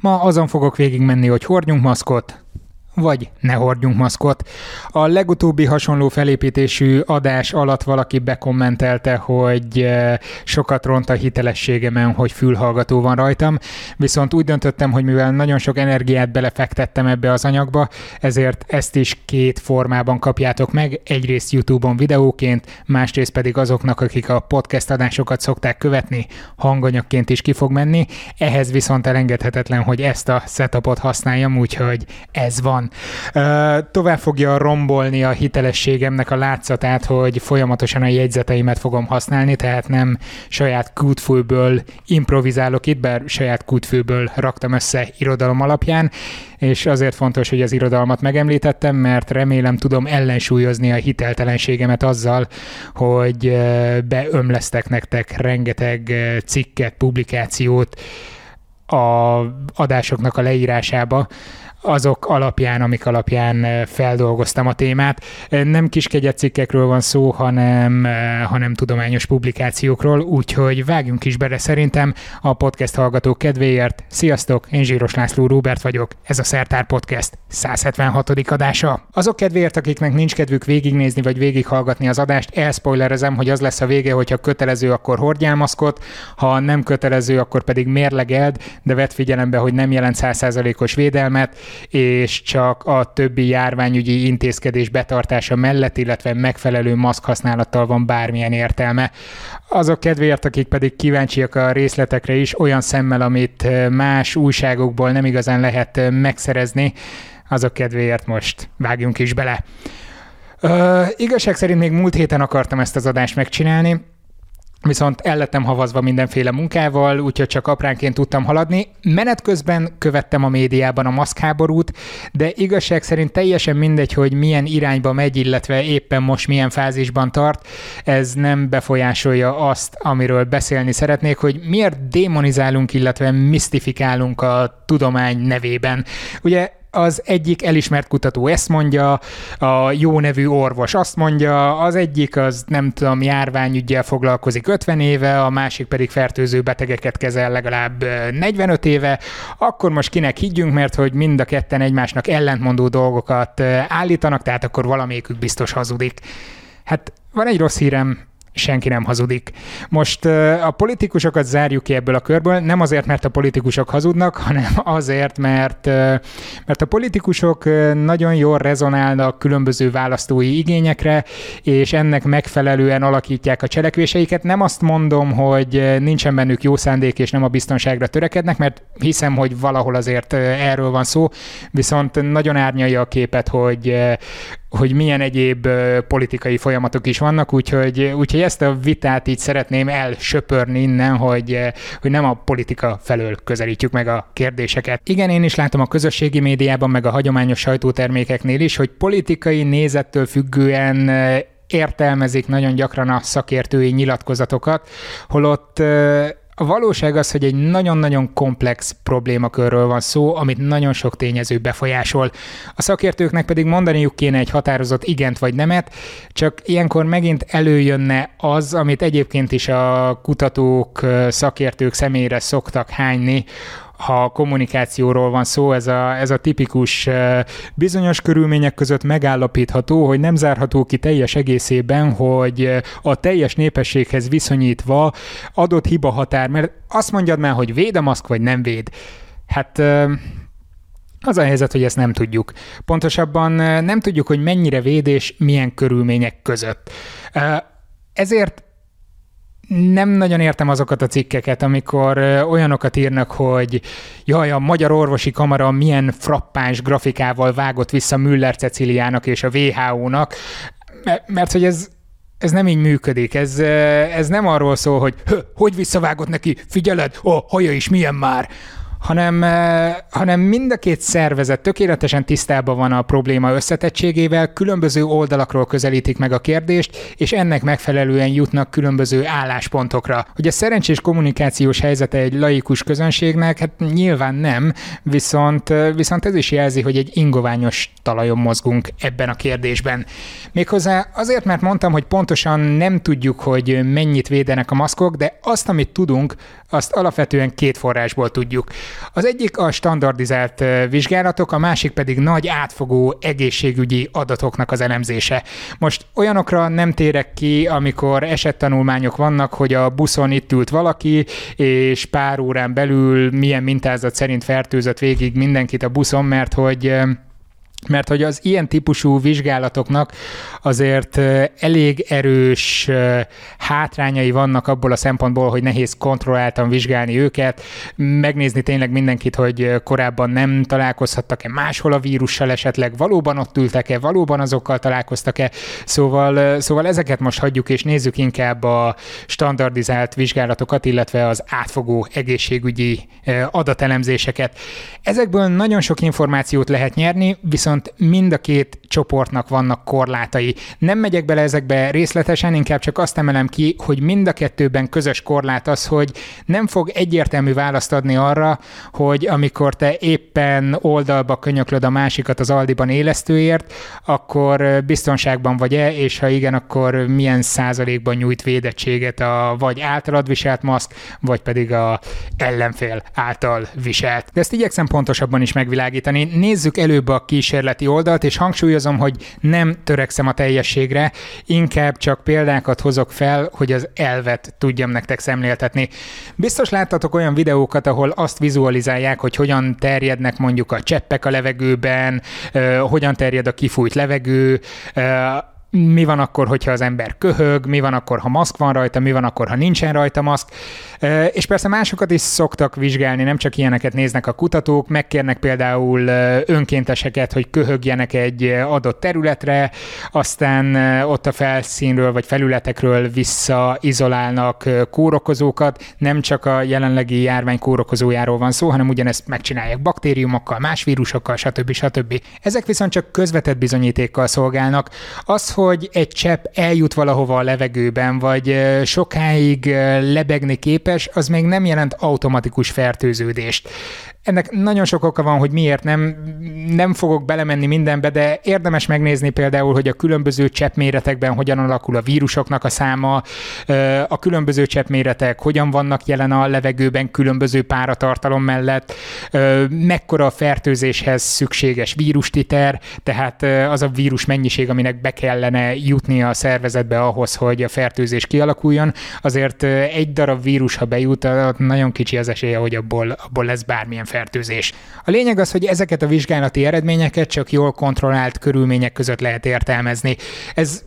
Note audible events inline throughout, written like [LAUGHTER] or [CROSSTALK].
Ma azon fogok végigmenni, hogy hordjunk maszkot, vagy ne hordjunk maszkot. A legutóbbi hasonló felépítésű adás alatt valaki bekommentelte, hogy sokat ront a hitelességemen, hogy fülhallgató van rajtam, viszont úgy döntöttem, hogy mivel nagyon sok energiát belefektettem ebbe az anyagba, ezért ezt is két formában kapjátok meg, egyrészt YouTube-on videóként, másrészt pedig azoknak, akik a podcast adásokat szokták követni, hanganyagként is ki fog menni, ehhez viszont elengedhetetlen, hogy ezt a setupot használjam, úgyhogy ez van. Tovább fogja rombolni a hitelességemnek a látszatát, hogy folyamatosan a jegyzeteimet fogom használni, tehát nem saját kútfőből improvizálok itt, bár saját kútfőből raktam össze irodalom alapján, és azért fontos, hogy az irodalmat megemlítettem, mert remélem tudom ellensúlyozni a hiteltelenségemet azzal, hogy beömlesztek nektek rengeteg cikket, publikációt a adásoknak a leírásába, azok alapján, amik alapján feldolgoztam a témát. Nem kis cikkekről van szó, hanem, hanem tudományos publikációkról, úgyhogy vágjunk is bele szerintem a podcast hallgatók kedvéért. Sziasztok, én Zsíros László Róbert vagyok, ez a Szertár Podcast 176. adása. Azok kedvéért, akiknek nincs kedvük végignézni vagy végighallgatni az adást, elspoilerezem, hogy az lesz a vége, hogyha kötelező, akkor hordjál maszkot, ha nem kötelező, akkor pedig mérlegeld, de vedd figyelembe, hogy nem jelent 100%-os védelmet, és csak a többi járványügyi intézkedés betartása mellett, illetve megfelelő maszk használattal van bármilyen értelme. Azok kedvéért, akik pedig kíváncsiak a részletekre is, olyan szemmel, amit más újságokból nem igazán lehet megszerezni, azok kedvéért most vágjunk is bele. Uh, igazság szerint még múlt héten akartam ezt az adást megcsinálni, viszont el lettem havazva mindenféle munkával, úgyhogy csak apránként tudtam haladni. Menet közben követtem a médiában a maszkháborút, de igazság szerint teljesen mindegy, hogy milyen irányba megy, illetve éppen most milyen fázisban tart, ez nem befolyásolja azt, amiről beszélni szeretnék, hogy miért démonizálunk, illetve misztifikálunk a tudomány nevében. Ugye az egyik elismert kutató ezt mondja, a jó nevű orvos azt mondja, az egyik az nem tudom, járványügyel foglalkozik 50 éve, a másik pedig fertőző betegeket kezel legalább 45 éve, akkor most kinek higgyünk, mert hogy mind a ketten egymásnak ellentmondó dolgokat állítanak, tehát akkor valamelyikük biztos hazudik. Hát van egy rossz hírem, senki nem hazudik. Most a politikusokat zárjuk ki ebből a körből, nem azért, mert a politikusok hazudnak, hanem [LAUGHS] azért, mert, mert a politikusok nagyon jól rezonálnak különböző választói igényekre, és ennek megfelelően alakítják a cselekvéseiket. Nem azt mondom, hogy nincsen bennük jó szándék, és nem a biztonságra törekednek, mert hiszem, hogy valahol azért erről van szó, viszont nagyon árnyalja a képet, hogy hogy milyen egyéb politikai folyamatok is vannak, úgyhogy, úgyhogy ezt a vitát így szeretném elsöpörni innen, hogy, hogy nem a politika felől közelítjük meg a kérdéseket. Igen, én is látom a közösségi médiában, meg a hagyományos sajtótermékeknél is, hogy politikai nézettől függően értelmezik nagyon gyakran a szakértői nyilatkozatokat, holott a valóság az, hogy egy nagyon-nagyon komplex problémakörről van szó, amit nagyon sok tényező befolyásol. A szakértőknek pedig mondaniuk kéne egy határozott igent vagy nemet, csak ilyenkor megint előjönne az, amit egyébként is a kutatók, szakértők személyre szoktak hányni, ha kommunikációról van szó, ez a, ez a tipikus bizonyos körülmények között megállapítható, hogy nem zárható ki teljes egészében, hogy a teljes népességhez viszonyítva adott hiba határ, mert azt mondjad már, hogy véd a maszk, vagy nem véd. Hát az a helyzet, hogy ezt nem tudjuk. Pontosabban nem tudjuk, hogy mennyire véd és milyen körülmények között. Ezért nem nagyon értem azokat a cikkeket, amikor olyanokat írnak, hogy jaj, a Magyar Orvosi Kamara milyen frappáns grafikával vágott vissza Müller Ceciliának és a WHO-nak, mert hogy ez, ez nem így működik. Ez, ez nem arról szól, hogy hogy visszavágott neki, figyeled, ó, haja is milyen már, hanem, hanem mind a két szervezet tökéletesen tisztában van a probléma összetettségével, különböző oldalakról közelítik meg a kérdést, és ennek megfelelően jutnak különböző álláspontokra. Hogy a szerencsés kommunikációs helyzete egy laikus közönségnek, hát nyilván nem, viszont, viszont ez is jelzi, hogy egy ingoványos talajon mozgunk ebben a kérdésben. Méghozzá azért, mert mondtam, hogy pontosan nem tudjuk, hogy mennyit védenek a maszkok, de azt, amit tudunk, azt alapvetően két forrásból tudjuk. Az egyik a standardizált vizsgálatok, a másik pedig nagy átfogó egészségügyi adatoknak az elemzése. Most olyanokra nem térek ki, amikor esettanulmányok vannak, hogy a buszon itt ült valaki, és pár órán belül milyen mintázat szerint fertőzött végig mindenkit a buszon, mert hogy mert hogy az ilyen típusú vizsgálatoknak azért elég erős hátrányai vannak abból a szempontból, hogy nehéz kontrolláltan vizsgálni őket, megnézni tényleg mindenkit, hogy korábban nem találkozhattak-e máshol a vírussal esetleg, valóban ott ültek-e, valóban azokkal találkoztak-e, szóval, szóval ezeket most hagyjuk és nézzük inkább a standardizált vizsgálatokat, illetve az átfogó egészségügyi adatelemzéseket. Ezekből nagyon sok információt lehet nyerni, viszont viszont mind a két csoportnak vannak korlátai. Nem megyek bele ezekbe részletesen, inkább csak azt emelem ki, hogy mind a kettőben közös korlát az, hogy nem fog egyértelmű választ adni arra, hogy amikor te éppen oldalba könyöklöd a másikat az Aldiban élesztőért, akkor biztonságban vagy-e, és ha igen, akkor milyen százalékban nyújt védettséget a vagy általad viselt maszk, vagy pedig a ellenfél által viselt. De ezt igyekszem pontosabban is megvilágítani. Nézzük előbb a kísérlet kísérleti oldalt, és hangsúlyozom, hogy nem törekszem a teljességre, inkább csak példákat hozok fel, hogy az elvet tudjam nektek szemléltetni. Biztos láttatok olyan videókat, ahol azt vizualizálják, hogy hogyan terjednek mondjuk a cseppek a levegőben, hogyan terjed a kifújt levegő, mi van akkor, hogyha az ember köhög, mi van akkor, ha maszk van rajta, mi van akkor, ha nincsen rajta maszk. És persze másokat is szoktak vizsgálni, nem csak ilyeneket néznek a kutatók, megkérnek például önkénteseket, hogy köhögjenek egy adott területre, aztán ott a felszínről vagy felületekről visszaizolálnak kórokozókat, nem csak a jelenlegi járvány kórokozójáról van szó, hanem ugyanezt megcsinálják baktériumokkal, más vírusokkal, stb. stb. Ezek viszont csak közvetett bizonyítékkal szolgálnak. Az, hogy egy csepp eljut valahova a levegőben, vagy sokáig lebegni képes, az még nem jelent automatikus fertőződést. Ennek nagyon sok oka van, hogy miért nem, nem fogok belemenni mindenbe, de érdemes megnézni például, hogy a különböző cseppméretekben hogyan alakul a vírusoknak a száma, a különböző cseppméretek hogyan vannak jelen a levegőben különböző páratartalom mellett, mekkora a fertőzéshez szükséges vírustiter, tehát az a vírus mennyiség, aminek be kellene jutni a szervezetbe ahhoz, hogy a fertőzés kialakuljon, azért egy darab vírus, ha bejut, nagyon kicsi az esélye, hogy abból, abból lesz bármilyen fertőzés. A lényeg az, hogy ezeket a vizsgálati eredményeket csak jól kontrollált körülmények között lehet értelmezni. Ez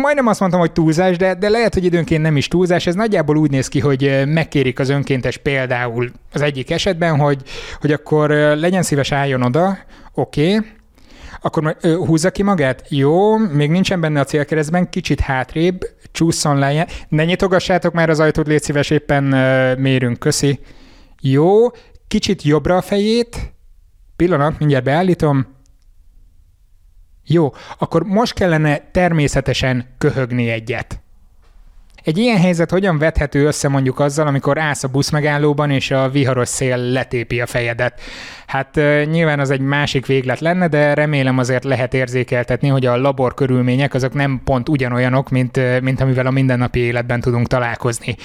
majdnem azt mondtam, hogy túlzás, de, de lehet, hogy időnként nem is túlzás. Ez nagyjából úgy néz ki, hogy megkérik az önkéntes például az egyik esetben, hogy, hogy akkor legyen szíves álljon oda, oké, okay, akkor majd, ö, húzza ki magát? Jó, még nincsen benne a célkeresztben, kicsit hátrébb, csúszson le. Ne nyitogassátok már az ajtót, légy szíves, éppen ö, mérünk, köszi. Jó, kicsit jobbra a fejét, pillanat, mindjárt beállítom. Jó, akkor most kellene természetesen köhögni egyet. Egy ilyen helyzet hogyan vethető össze mondjuk azzal, amikor állsz a buszmegállóban, és a viharos szél letépi a fejedet? Hát nyilván az egy másik véglet lenne, de remélem azért lehet érzékeltetni, hogy a labor körülmények azok nem pont ugyanolyanok, mint, mint amivel a mindennapi életben tudunk találkozni.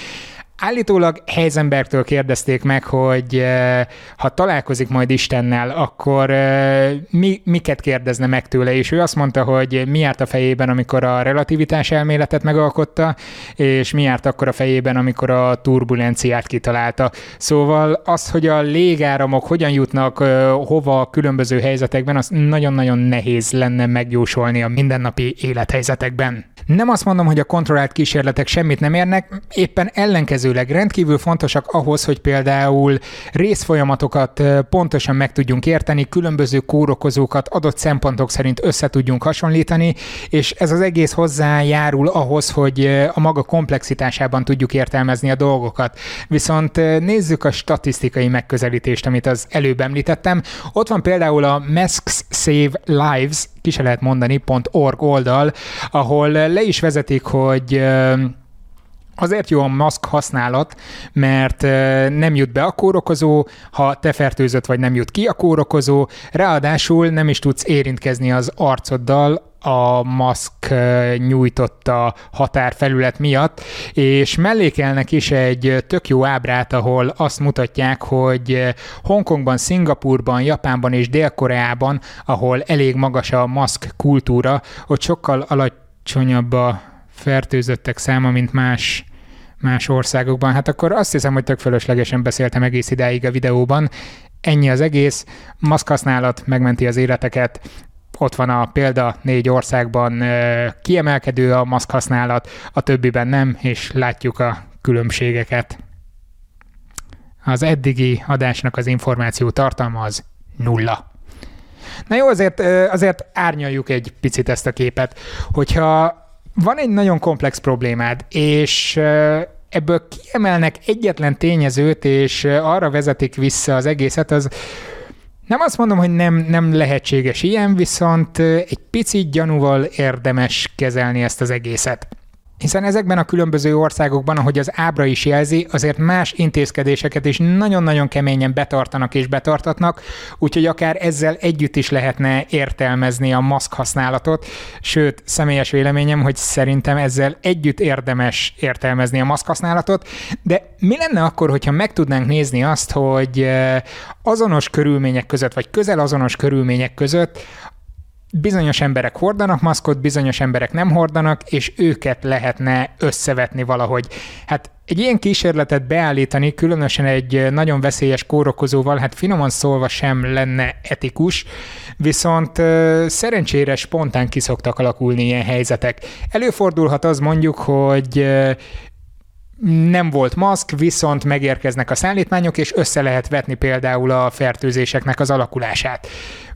Állítólag Heisenbergtől kérdezték meg, hogy eh, ha találkozik majd Istennel, akkor eh, mi, miket kérdezne meg tőle, és ő azt mondta, hogy mi járt a fejében, amikor a relativitás elméletet megalkotta, és mi járt akkor a fejében, amikor a turbulenciát kitalálta. Szóval az, hogy a légáramok hogyan jutnak eh, hova a különböző helyzetekben, az nagyon-nagyon nehéz lenne megjósolni a mindennapi élethelyzetekben. Nem azt mondom, hogy a kontrollált kísérletek semmit nem érnek, éppen ellenkezőleg rendkívül fontosak ahhoz, hogy például részfolyamatokat pontosan meg tudjunk érteni, különböző kórokozókat adott szempontok szerint össze tudjunk hasonlítani, és ez az egész hozzájárul ahhoz, hogy a maga komplexitásában tudjuk értelmezni a dolgokat. Viszont nézzük a statisztikai megközelítést, amit az előbb említettem. Ott van például a Masks Save Lives ki se lehet mondani, .org oldal, ahol le is vezetik, hogy Azért jó a maszk használat, mert nem jut be a kórokozó, ha te fertőzött vagy nem jut ki a kórokozó, ráadásul nem is tudsz érintkezni az arcoddal, a maszk nyújtotta határfelület miatt, és mellékelnek is egy tök jó ábrát, ahol azt mutatják, hogy Hongkongban, Szingapurban, Japánban és Dél-Koreában, ahol elég magas a maszk kultúra, ott sokkal alacsonyabb a fertőzöttek száma, mint más más országokban. Hát akkor azt hiszem, hogy tök fölöslegesen beszéltem egész idáig a videóban. Ennyi az egész, maszk használat megmenti az életeket, ott van a példa, négy országban kiemelkedő a maszk használat, a többiben nem, és látjuk a különbségeket. Az eddigi adásnak az információ tartalma az nulla. Na jó, azért, azért árnyaljuk egy picit ezt a képet. Hogyha van egy nagyon komplex problémád, és ebből kiemelnek egyetlen tényezőt, és arra vezetik vissza az egészet, az nem azt mondom, hogy nem, nem lehetséges ilyen, viszont egy picit gyanúval érdemes kezelni ezt az egészet. Hiszen ezekben a különböző országokban, ahogy az ábra is jelzi, azért más intézkedéseket is nagyon-nagyon keményen betartanak és betartatnak, úgyhogy akár ezzel együtt is lehetne értelmezni a maszk használatot, sőt, személyes véleményem, hogy szerintem ezzel együtt érdemes értelmezni a maszk használatot, de mi lenne akkor, hogyha meg tudnánk nézni azt, hogy eh, azonos körülmények között, vagy közel azonos körülmények között bizonyos emberek hordanak maszkot, bizonyos emberek nem hordanak, és őket lehetne összevetni valahogy. Hát egy ilyen kísérletet beállítani, különösen egy nagyon veszélyes kórokozóval, hát finoman szólva sem lenne etikus, viszont szerencsére spontán kiszoktak alakulni ilyen helyzetek. Előfordulhat az mondjuk, hogy nem volt maszk, viszont megérkeznek a szállítmányok, és össze lehet vetni például a fertőzéseknek az alakulását.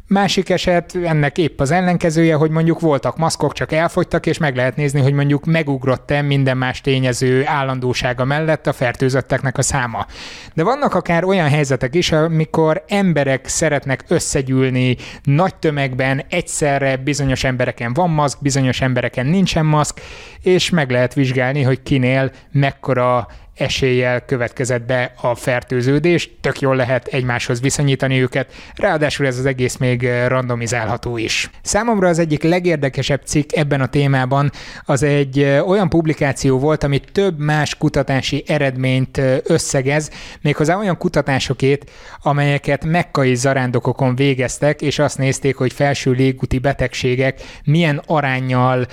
Másik eset ennek épp az ellenkezője, hogy mondjuk voltak maszkok, csak elfogytak, és meg lehet nézni, hogy mondjuk megugrott-e minden más tényező állandósága mellett a fertőzötteknek a száma. De vannak akár olyan helyzetek is, amikor emberek szeretnek összegyűlni nagy tömegben, egyszerre bizonyos embereken van maszk, bizonyos embereken nincsen maszk, és meg lehet vizsgálni, hogy kinél mekkora eséllyel következett be a fertőződés, tök jól lehet egymáshoz viszonyítani őket, ráadásul ez az egész még eh, randomizálható is. Számomra az egyik legérdekesebb cikk ebben a témában az egy eh, olyan publikáció volt, ami több más kutatási eredményt eh, összegez, méghozzá olyan kutatásokét, amelyeket mekkai zarándokokon végeztek, és azt nézték, hogy felső légúti betegségek milyen arányjal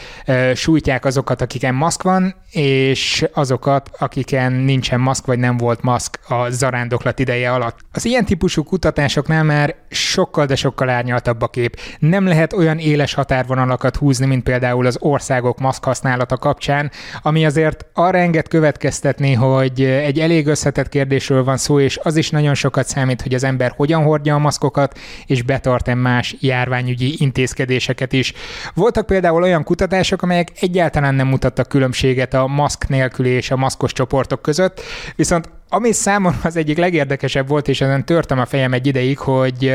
sújtják azokat, akiken maszk van, és azokat, akiken nincsen maszk, vagy nem volt maszk a zarándoklat ideje alatt. Az ilyen típusú kutatásoknál már sokkal, de sokkal árnyaltabb a kép. Nem lehet olyan éles határvonalakat húzni, mint például az országok maszk használata kapcsán, ami azért arra enged következtetni, hogy egy elég összetett kérdésről van szó, és az is nagyon sokat számít, hogy az ember hogyan hordja a maszkokat, és betart-e más járványügyi intézkedéseket is. Voltak például olyan kutatások, amelyek egyáltalán nem mutattak különbséget a maszk nélküli és a maszkos csoportok között, viszont ami számomra az egyik legérdekesebb volt, és ezen törtem a fejem egy ideig, hogy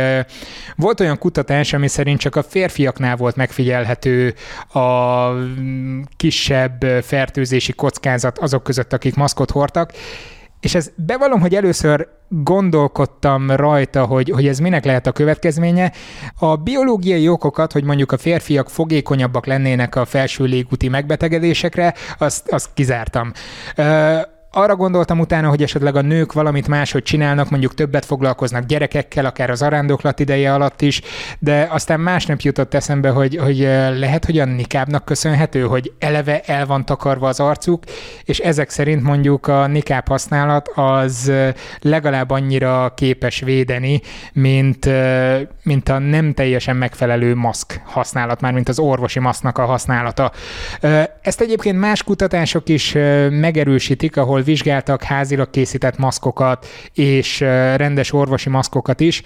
volt olyan kutatás, ami szerint csak a férfiaknál volt megfigyelhető a kisebb fertőzési kockázat azok között, akik maszkot hordtak, és ez bevallom, hogy először gondolkodtam rajta, hogy, hogy ez minek lehet a következménye. A biológiai okokat, hogy mondjuk a férfiak fogékonyabbak lennének a felső légúti megbetegedésekre, azt, azt kizártam arra gondoltam utána, hogy esetleg a nők valamit máshogy csinálnak, mondjuk többet foglalkoznak gyerekekkel, akár az arándoklat ideje alatt is, de aztán másnap jutott eszembe, hogy, hogy lehet, hogy a nikábnak köszönhető, hogy eleve el van takarva az arcuk, és ezek szerint mondjuk a nikáb használat az legalább annyira képes védeni, mint, mint a nem teljesen megfelelő maszk használat, már mint az orvosi maszknak a használata. Ezt egyébként más kutatások is megerősítik, ahol ahol vizsgáltak házilag készített maszkokat és rendes orvosi maszkokat is,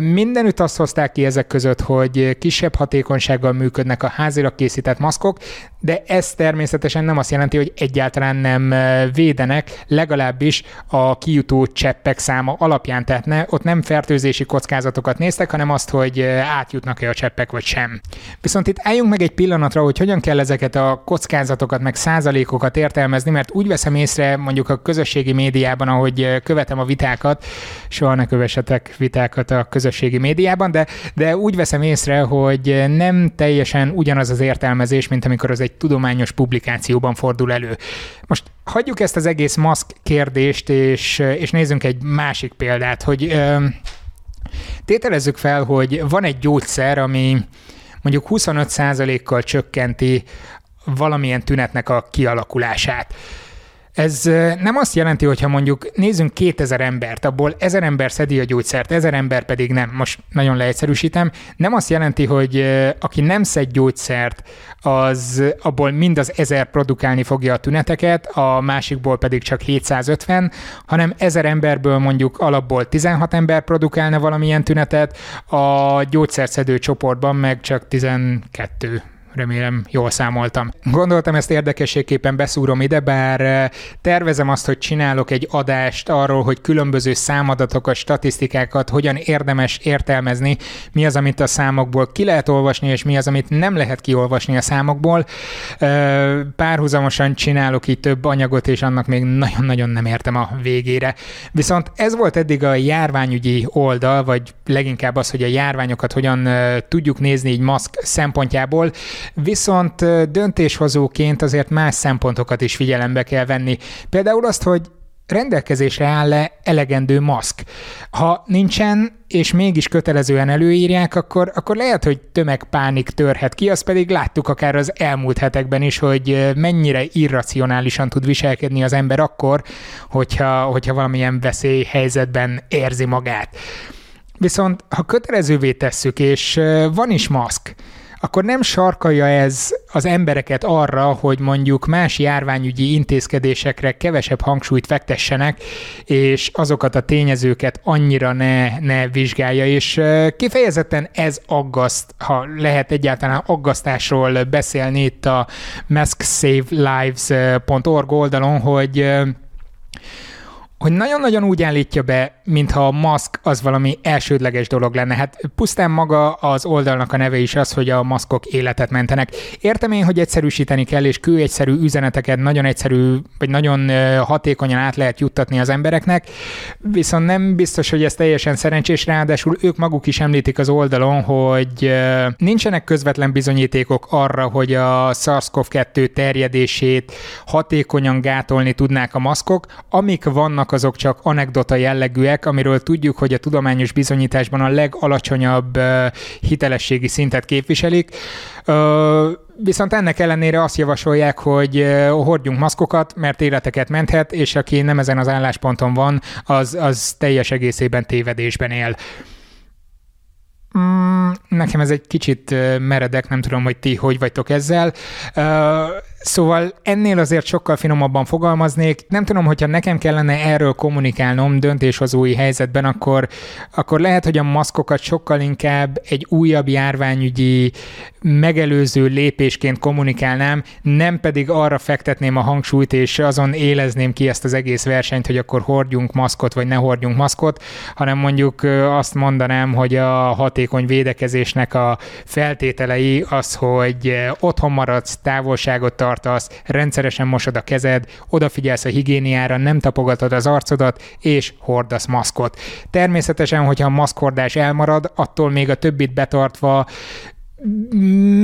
Mindenütt azt hozták ki ezek között, hogy kisebb hatékonysággal működnek a házilag készített maszkok, de ez természetesen nem azt jelenti, hogy egyáltalán nem védenek, legalábbis a kijutó cseppek száma alapján, tehát ne, ott nem fertőzési kockázatokat néztek, hanem azt, hogy átjutnak-e a cseppek vagy sem. Viszont itt álljunk meg egy pillanatra, hogy hogyan kell ezeket a kockázatokat, meg százalékokat értelmezni, mert úgy veszem észre mondjuk a közösségi médiában, ahogy követem a vitákat, soha ne kövessetek vitákat a közösségi médiában, de, de úgy veszem észre, hogy nem teljesen ugyanaz az értelmezés, mint amikor az egy tudományos publikációban fordul elő. Most hagyjuk ezt az egész maszk kérdést, és, és nézzünk egy másik példát, hogy tételezzük fel, hogy van egy gyógyszer, ami mondjuk 25%-kal csökkenti valamilyen tünetnek a kialakulását. Ez nem azt jelenti, hogy ha mondjuk nézzünk 2000 embert, abból 1000 ember szedi a gyógyszert, 1000 ember pedig nem. Most nagyon leegyszerűsítem. Nem azt jelenti, hogy aki nem szed gyógyszert, az abból mind az 1000 produkálni fogja a tüneteket, a másikból pedig csak 750, hanem 1000 emberből mondjuk alapból 16 ember produkálna valamilyen tünetet, a gyógyszerszedő csoportban meg csak 12 remélem jól számoltam. Gondoltam ezt érdekességképpen beszúrom ide, bár eh, tervezem azt, hogy csinálok egy adást arról, hogy különböző számadatokat, statisztikákat hogyan érdemes értelmezni, mi az, amit a számokból ki lehet olvasni, és mi az, amit nem lehet kiolvasni a számokból. Eh, párhuzamosan csinálok itt több anyagot, és annak még nagyon-nagyon nem értem a végére. Viszont ez volt eddig a járványügyi oldal, vagy leginkább az, hogy a járványokat hogyan eh, tudjuk nézni így maszk szempontjából, Viszont döntéshozóként azért más szempontokat is figyelembe kell venni. Például azt, hogy rendelkezésre áll-e elegendő maszk. Ha nincsen, és mégis kötelezően előírják, akkor, akkor lehet, hogy tömegpánik törhet ki, azt pedig láttuk akár az elmúlt hetekben is, hogy mennyire irracionálisan tud viselkedni az ember akkor, hogyha, hogyha valamilyen veszélyhelyzetben érzi magát. Viszont ha kötelezővé tesszük, és van is maszk, akkor nem sarkalja ez az embereket arra, hogy mondjuk más járványügyi intézkedésekre kevesebb hangsúlyt fektessenek, és azokat a tényezőket annyira ne, ne vizsgálja, és kifejezetten ez aggaszt, ha lehet egyáltalán aggasztásról beszélni itt a masksavelives.org oldalon, hogy hogy nagyon-nagyon úgy állítja be, mintha a maszk az valami elsődleges dolog lenne. Hát pusztán maga az oldalnak a neve is az, hogy a maszkok életet mentenek. Értem én, hogy egyszerűsíteni kell, és kőegyszerű üzeneteket nagyon egyszerű, vagy nagyon hatékonyan át lehet juttatni az embereknek, viszont nem biztos, hogy ez teljesen szerencsés, ráadásul ők maguk is említik az oldalon, hogy nincsenek közvetlen bizonyítékok arra, hogy a SARS-CoV-2 terjedését hatékonyan gátolni tudnák a maszkok, amik vannak vannak azok csak anekdota jellegűek, amiről tudjuk, hogy a tudományos bizonyításban a legalacsonyabb hitelességi szintet képviselik. Viszont ennek ellenére azt javasolják, hogy hordjunk maszkokat, mert életeket menthet, és aki nem ezen az állásponton van, az, az teljes egészében tévedésben él. Mm, nekem ez egy kicsit meredek, nem tudom, hogy ti hogy vagytok ezzel. Szóval ennél azért sokkal finomabban fogalmaznék. Nem tudom, hogyha nekem kellene erről kommunikálnom döntéshozói helyzetben, akkor, akkor lehet, hogy a maszkokat sokkal inkább egy újabb járványügyi megelőző lépésként kommunikálnám, nem pedig arra fektetném a hangsúlyt, és azon élezném ki ezt az egész versenyt, hogy akkor hordjunk maszkot, vagy ne hordjunk maszkot, hanem mondjuk azt mondanám, hogy a hatékony védekezésnek a feltételei az, hogy otthon maradsz, távolságot tartasz, rendszeresen mosod a kezed, odafigyelsz a higiéniára, nem tapogatod az arcodat, és hordasz maszkot. Természetesen, hogyha a maszkhordás elmarad, attól még a többit betartva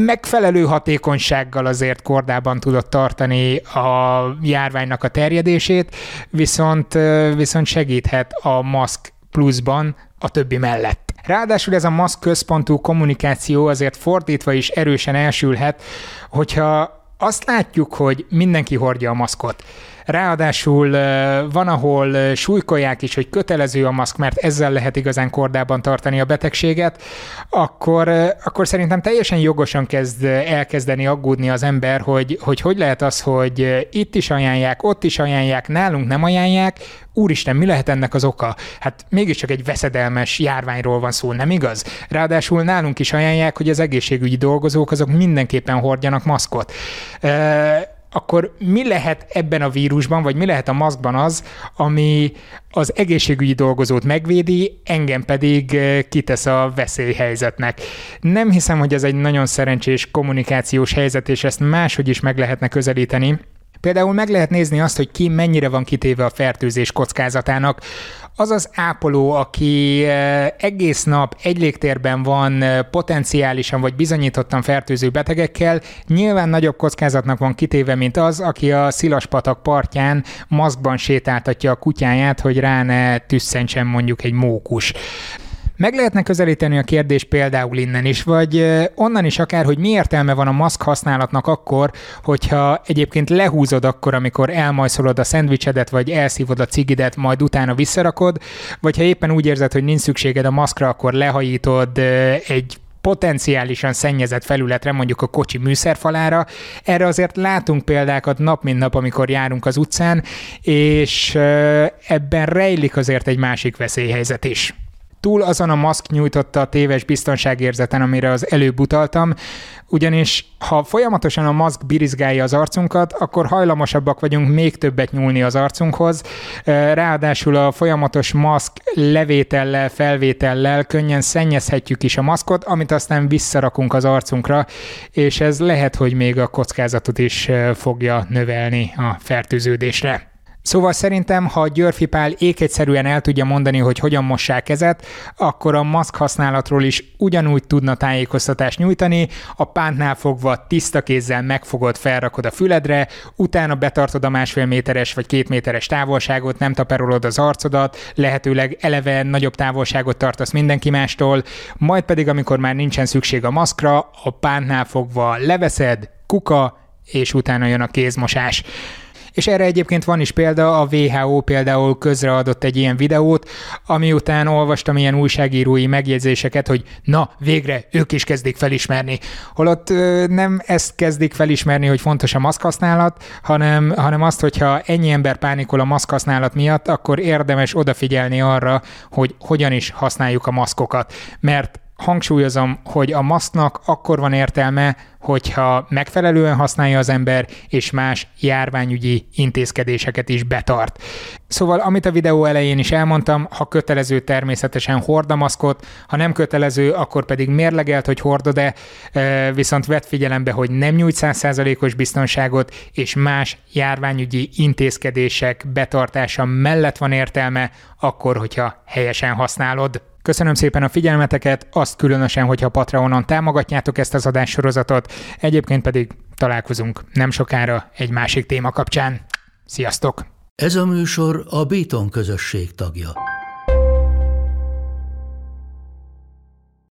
megfelelő hatékonysággal azért kordában tudott tartani a járványnak a terjedését, viszont, viszont segíthet a maszk pluszban a többi mellett. Ráadásul ez a maszk központú kommunikáció azért fordítva is erősen elsülhet, hogyha azt látjuk, hogy mindenki hordja a maszkot. Ráadásul van, ahol súlykolják is, hogy kötelező a maszk, mert ezzel lehet igazán kordában tartani a betegséget, akkor, akkor szerintem teljesen jogosan kezd elkezdeni aggódni az ember, hogy, hogy hogy lehet az, hogy itt is ajánlják, ott is ajánlják, nálunk nem ajánlják, úristen, mi lehet ennek az oka? Hát mégiscsak egy veszedelmes járványról van szó, nem igaz? Ráadásul nálunk is ajánlják, hogy az egészségügyi dolgozók azok mindenképpen hordjanak maszkot. E- akkor mi lehet ebben a vírusban, vagy mi lehet a maszkban az, ami az egészségügyi dolgozót megvédi, engem pedig kitesz a veszélyhelyzetnek. Nem hiszem, hogy ez egy nagyon szerencsés kommunikációs helyzet, és ezt máshogy is meg lehetne közelíteni. Például meg lehet nézni azt, hogy ki mennyire van kitéve a fertőzés kockázatának. Az az ápoló, aki eh, egész nap egy légtérben van eh, potenciálisan vagy bizonyítottan fertőző betegekkel, nyilván nagyobb kockázatnak van kitéve, mint az, aki a Szilaspatak partján maszkban sétáltatja a kutyáját, hogy rá ne tüsszentsen mondjuk egy mókus. Meg lehetne közelíteni a kérdés például innen is, vagy onnan is akár, hogy mi értelme van a maszk használatnak akkor, hogyha egyébként lehúzod akkor, amikor elmajszolod a szendvicsedet, vagy elszívod a cigidet, majd utána visszarakod, vagy ha éppen úgy érzed, hogy nincs szükséged a maszkra, akkor lehajítod egy potenciálisan szennyezett felületre, mondjuk a kocsi műszerfalára. Erre azért látunk példákat nap mint nap, amikor járunk az utcán, és ebben rejlik azért egy másik veszélyhelyzet is túl azon a maszk nyújtotta a téves biztonságérzeten, amire az előbb utaltam, ugyanis ha folyamatosan a maszk birizgálja az arcunkat, akkor hajlamosabbak vagyunk még többet nyúlni az arcunkhoz. Ráadásul a folyamatos maszk levétellel, felvétellel könnyen szennyezhetjük is a maszkot, amit aztán visszarakunk az arcunkra, és ez lehet, hogy még a kockázatot is fogja növelni a fertőződésre. Szóval szerintem, ha Györfi Pál ékegyszerűen el tudja mondani, hogy hogyan mossák kezet, akkor a maszk használatról is ugyanúgy tudna tájékoztatást nyújtani, a pántnál fogva tiszta kézzel megfogod, felrakod a füledre, utána betartod a másfél méteres vagy két méteres távolságot, nem taperolod az arcodat, lehetőleg eleve nagyobb távolságot tartasz mindenki mástól, majd pedig, amikor már nincsen szükség a maszkra, a pántnál fogva leveszed, kuka, és utána jön a kézmosás. És erre egyébként van is példa, a WHO például közreadott egy ilyen videót, ami után olvastam ilyen újságírói megjegyzéseket, hogy na, végre ők is kezdik felismerni. Holott nem ezt kezdik felismerni, hogy fontos a maszkhasználat, hanem, hanem azt, hogyha ennyi ember pánikol a maszkhasználat miatt, akkor érdemes odafigyelni arra, hogy hogyan is használjuk a maszkokat. Mert hangsúlyozom, hogy a maszknak akkor van értelme, hogyha megfelelően használja az ember, és más járványügyi intézkedéseket is betart. Szóval, amit a videó elején is elmondtam, ha kötelező, természetesen hord a maszkot, ha nem kötelező, akkor pedig mérlegelt, hogy hordod-e, viszont vett figyelembe, hogy nem nyújt százszázalékos biztonságot, és más járványügyi intézkedések betartása mellett van értelme, akkor, hogyha helyesen használod. Köszönöm szépen a figyelmeteket, azt különösen, hogyha Patreonon támogatjátok ezt az adássorozatot, egyébként pedig találkozunk nem sokára egy másik téma kapcsán. Sziasztok! Ez a műsor a Béton közösség tagja.